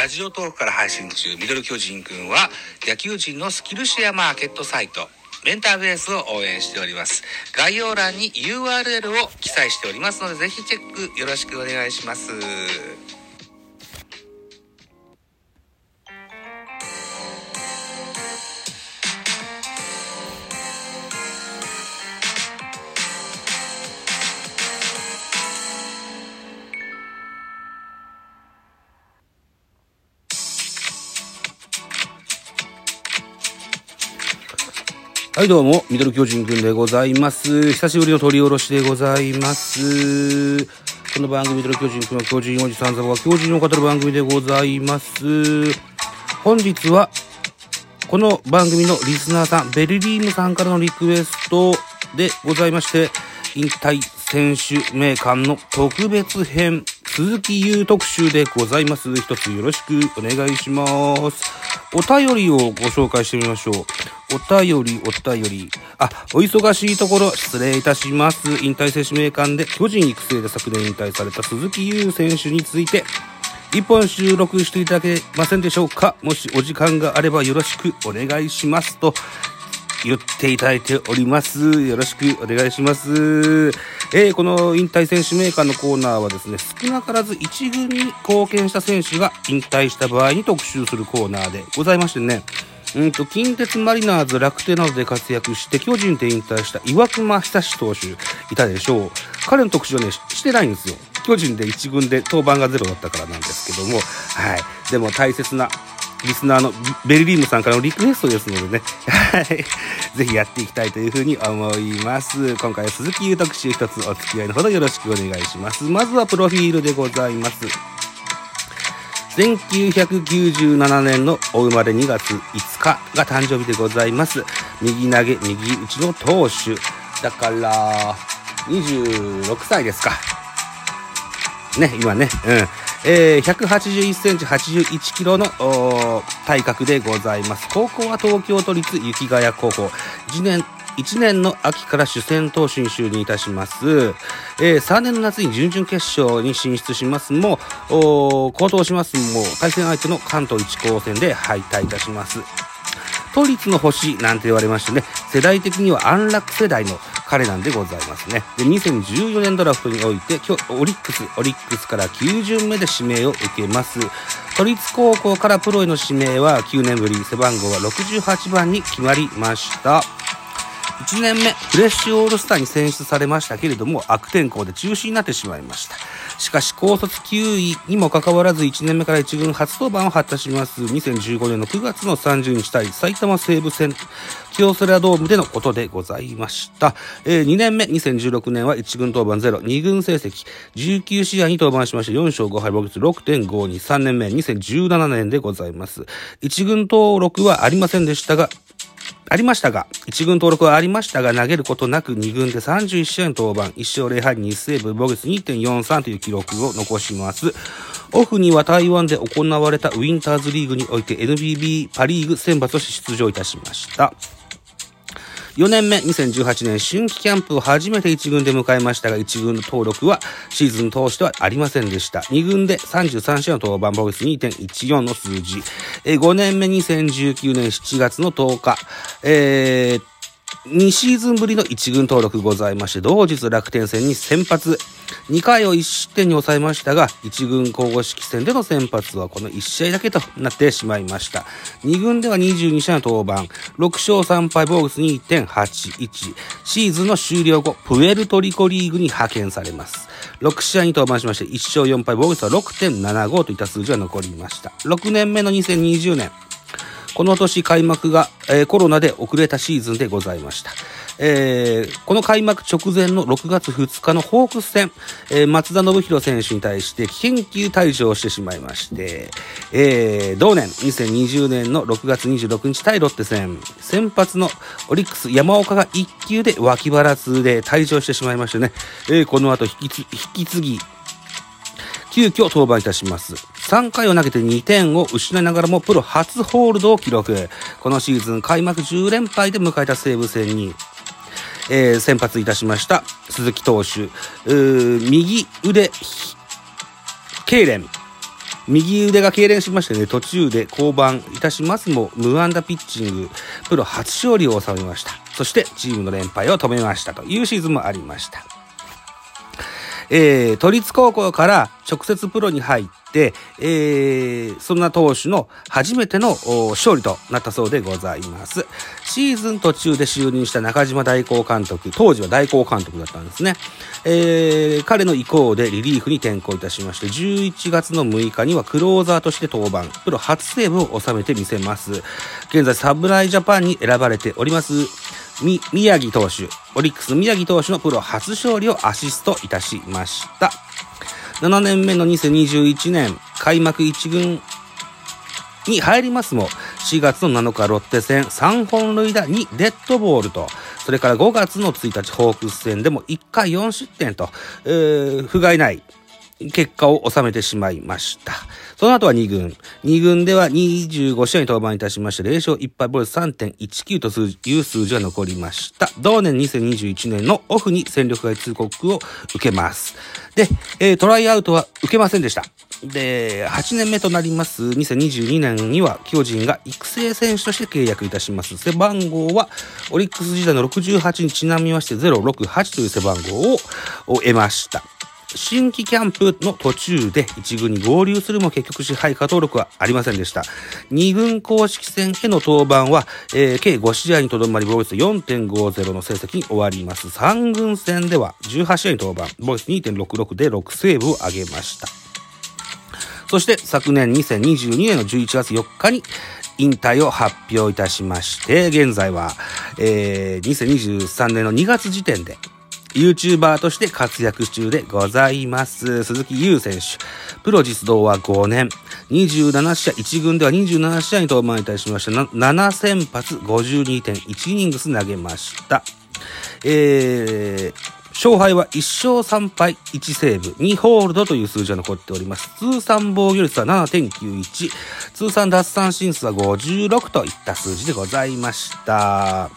ラジオトークから配信中、ミドル巨人くんは、野球人のスキルシェアマーケットサイト、メンターベースを応援しております。概要欄に URL を記載しておりますので、ぜひチェックよろしくお願いします。はい、どうも、ミドル巨人くんでございます。久しぶりの取り下ろしでございます。この番組、ミドル巨人くんは巨人おじさん様が巨人を語る番組でございます。本日は、この番組のリスナーさん、ベルリームさんからのリクエストでございまして、引退選手名鑑の特別編、鈴木優特集でございます。一つよろしくお願いします。お便りをご紹介してみましょう。お便り、お便り。あ、お忙しいところ、失礼いたします。引退選手名鑑で巨人育成で昨年引退された鈴木優選手について、一本収録していただけませんでしょうか？もしお時間があればよろしくお願いします。と言っていただいております。よろしくお願いします。えーこの引退選手メーカーのコーナーはですね、少なからず一軍に貢献した選手が引退した場合に特集するコーナーでございましてね、うんと、近鉄マリナーズ楽天などで活躍して巨人で引退した岩隈久志投手いたでしょう。彼の特集はね、してないんですよ。巨人で一軍で登板がゼロだったからなんですけども、はい。でも大切なリスナーのベルリームさんからのリクエストですのでね、はい。ぜひやっていきたいというふうに思います。今回は鈴木優特集一つお付き合いのほどよろしくお願いします。まずはプロフィールでございます。1997年のお生まれ2月5日が誕生日でございます。右投げ、右打ちの投手。だから、26歳ですか。ね、今ね。うん。えー、181センチ81キロの体格でございます。高校は東京都立雪ヶ谷高校。1年、1年の秋から主戦投手に就任いたします。えー、3年の夏に準々決勝に進出しますも、高騰しますも、対戦相手の関東一高戦で敗退いたします。都立の星なんて言われましてね、世代的には安楽世代の彼なんでございますね。で、2014年ドラフトにおいて、今日、オリックス、オリックスから9巡目で指名を受けます。都立高校からプロへの指名は9年ぶり、背番号は68番に決まりました。1年目、フレッシュオールスターに選出されましたけれども、悪天候で中止になってしまいました。しかし、高卒9位にもかかわらず、1年目から1軍初登板を果たします。2015年の9月の30日対埼玉西武戦、京セラドームでのことでございました。えー2年目、2016年は1軍登板0、2軍成績、19試合に登板しまして4勝5敗、防御率6.52、3年目、2017年でございます。1軍登録はありませんでしたが、ありましたが、1軍登録はありましたが、投げることなく2軍で31試合の登板、1勝0敗2セーブ、防御率2.43という記録を残します。オフには台湾で行われたウィンターズリーグにおいて NBB パリーグ選抜として出場いたしました。4年目、2018年春季キャンプを初めて1軍で迎えましたが、1軍の登録はシーズン通してはありませんでした。2軍で33試合の登板、防御率2.14の数字。え5年目、2019年7月の10日、えー2シーズンぶりの1軍登録ございまして、同日楽天戦に先発、2回を1失点に抑えましたが、1軍公式戦での先発はこの1試合だけとなってしまいました。2軍では22試合の登板、6勝3敗防御率2.81、シーズンの終了後、プエルトリコリーグに派遣されます。6試合に登板しまして、1勝4敗防御率は6.75といった数字が残りました。6年目の2020年、この年開幕が、えーコロナで遅れたシーズンでございました。えーこの開幕直前の6月2日のホークス戦、えー松田信弘選手に対して緊急退場してしまいまして、えー同年2020年の6月26日対ロッテ戦、先発のオリックス山岡が1球で脇腹痛で退場してしまいましてね、えーこの後引き引き継ぎ、急遽登板いたします。3回を投げて2点を失いながらもプロ初ホールドを記録。このシーズン開幕10連敗で迎えた西武戦に、えー先発いたしました鈴木投手。右腕、痙攣。右腕が痙攣しましてね、途中で降板いたしますも、無安打ピッチング、プロ初勝利を収めました。そして、チームの連敗を止めましたというシーズンもありました。えー、都立高校から直接プロに入って、えー、そんな投手の初めての勝利となったそうでございます。シーズン途中で就任した中島大光監督、当時は大光監督だったんですね。えー、彼の意向でリリーフに転向いたしまして、11月の6日にはクローザーとして登板、プロ初セーブを収めてみせます。現在、侍ジャパンに選ばれております。み、宮城投手、オリックス宮城投手のプロ初勝利をアシストいたしました。7年目の2021年、開幕1軍に入りますも、4月の7日ロッテ戦3本塁打2デッドボールと、それから5月の1日ホークス戦でも1回4失点と、えー、不甲斐ない結果を収めてしまいました。その後は2軍。2軍では25試合に登板いたしまして、0勝1敗ボルス3.19という数字が残りました。同年2021年のオフに戦力外通告を受けます。で、えー、トライアウトは受けませんでした。で、8年目となります2022年には、巨人が育成選手として契約いたします。背番号は、オリックス時代の68にちなみまして068という背番号を得ました。新規キャンプの途中で1軍に合流するも結局支配下登録はありませんでした。2軍公式戦への登板は、えー、計5試合にとどまり、ボイス4.50の成績に終わります。3軍戦では18試合に登板、ボイス2.66で6セーブを挙げました。そして昨年2022年の11月4日に引退を発表いたしまして、現在は、えー、2023年の2月時点で YouTuber として活躍中でございます。鈴木優選手。プロ実動は5年。27試合、1軍では27試合に登板いたしました。7先発52.1イニングス投げました。えー、勝敗は1勝3敗1セーブ2ホールドという数字が残っております。通算防御率は7.91。通算奪三振数は56といった数字でございました。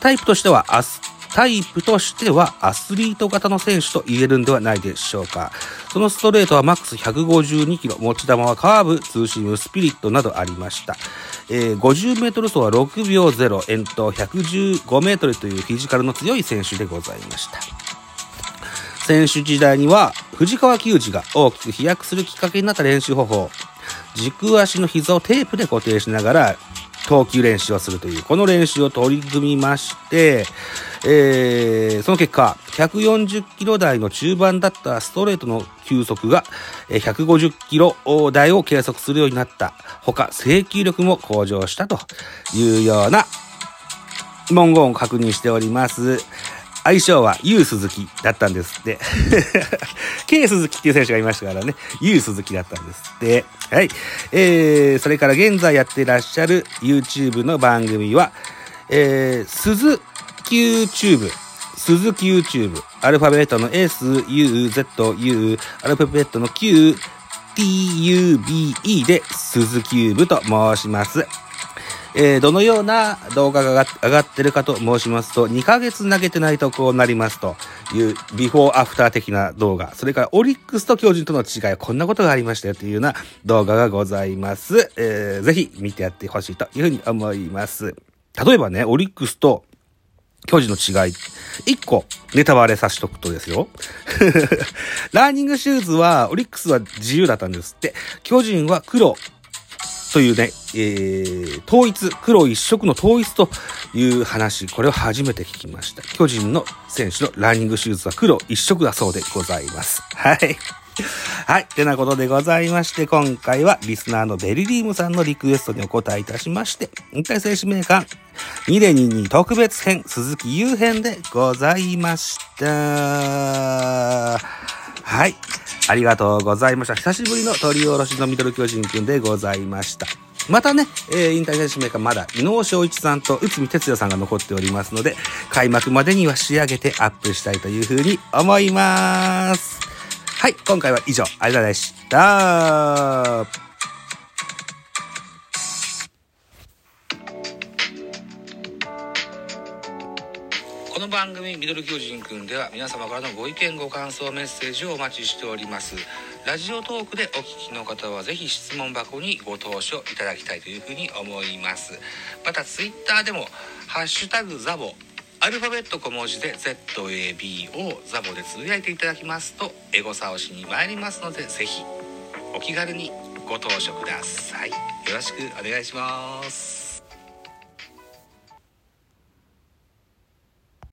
タイプとしては、アスタイプとしてはアスリート型の選手と言えるんではないでしょうか。そのストレートはマックス152キロ、持ち球はカーブ、ツーシーム、スピリットなどありました。えー、50メートル走は6秒0、遠投115メートルというフィジカルの強い選手でございました。選手時代には藤川球児が大きく飛躍するきっかけになった練習方法。軸足の膝をテープで固定しながら投球練習をするという、この練習を取り組みまして、えー、その結果、140キロ台の中盤だったストレートの球速が150キロ台を計測するようになった。ほか、制球力も向上したというような文言を確認しております。相性は U 鈴木だったんですって。K 鈴木っていう選手がいましたからね、U 鈴木だったんですって。はい。えー、それから現在やってらっしゃる YouTube の番組は、えー、鈴木 YouTube、鈴木 YouTube、アルファベットの S, U, Z, U、アルファベットの Q, T, U, B, E で鈴木 YouTube と申します。えー、どのような動画が上がってるかと申しますと、2ヶ月投げてないとこうなりますという、ビフォーアフター的な動画、それからオリックスと巨人との違い、こんなことがありましたよというような動画がございます。えー、ぜひ見てやってほしいというふうに思います。例えばね、オリックスと巨人の違い。一個、ネタバレさしとくとですよ。ランニングシューズは、オリックスは自由だったんですって。巨人は黒というね、えー、統一、黒一色の統一という話、これを初めて聞きました。巨人の選手のランニングシューズは黒一色だそうでございます。はい。はい。ってなことでございまして、今回はリスナーのベリリームさんのリクエストにお答えいたしまして、引退選手名鑑2022特別編鈴木優編でございました。はい。ありがとうございました。久しぶりの取り下ろしのミドル巨人くんでございました。またね、えー、引退選手名がまだ、伊能正一さんと内海哲也さんが残っておりますので、開幕までには仕上げてアップしたいというふうに思います。はい、今回は以上、ありがとうございました。の番組「ミドル巨人くん」では皆様からのご意見ご感想メッセージをお待ちしております。ラジオトークでお聞きの方はぜひ質問箱にご投書いただきたいというふうに思います。またツイッターでも「ハッシュタグザボ」アルファベット小文字で ZABO ザボでつぶやいていただきますとエゴサをしに参りますのでぜひお気軽にご投書ください。よろしくお願いします。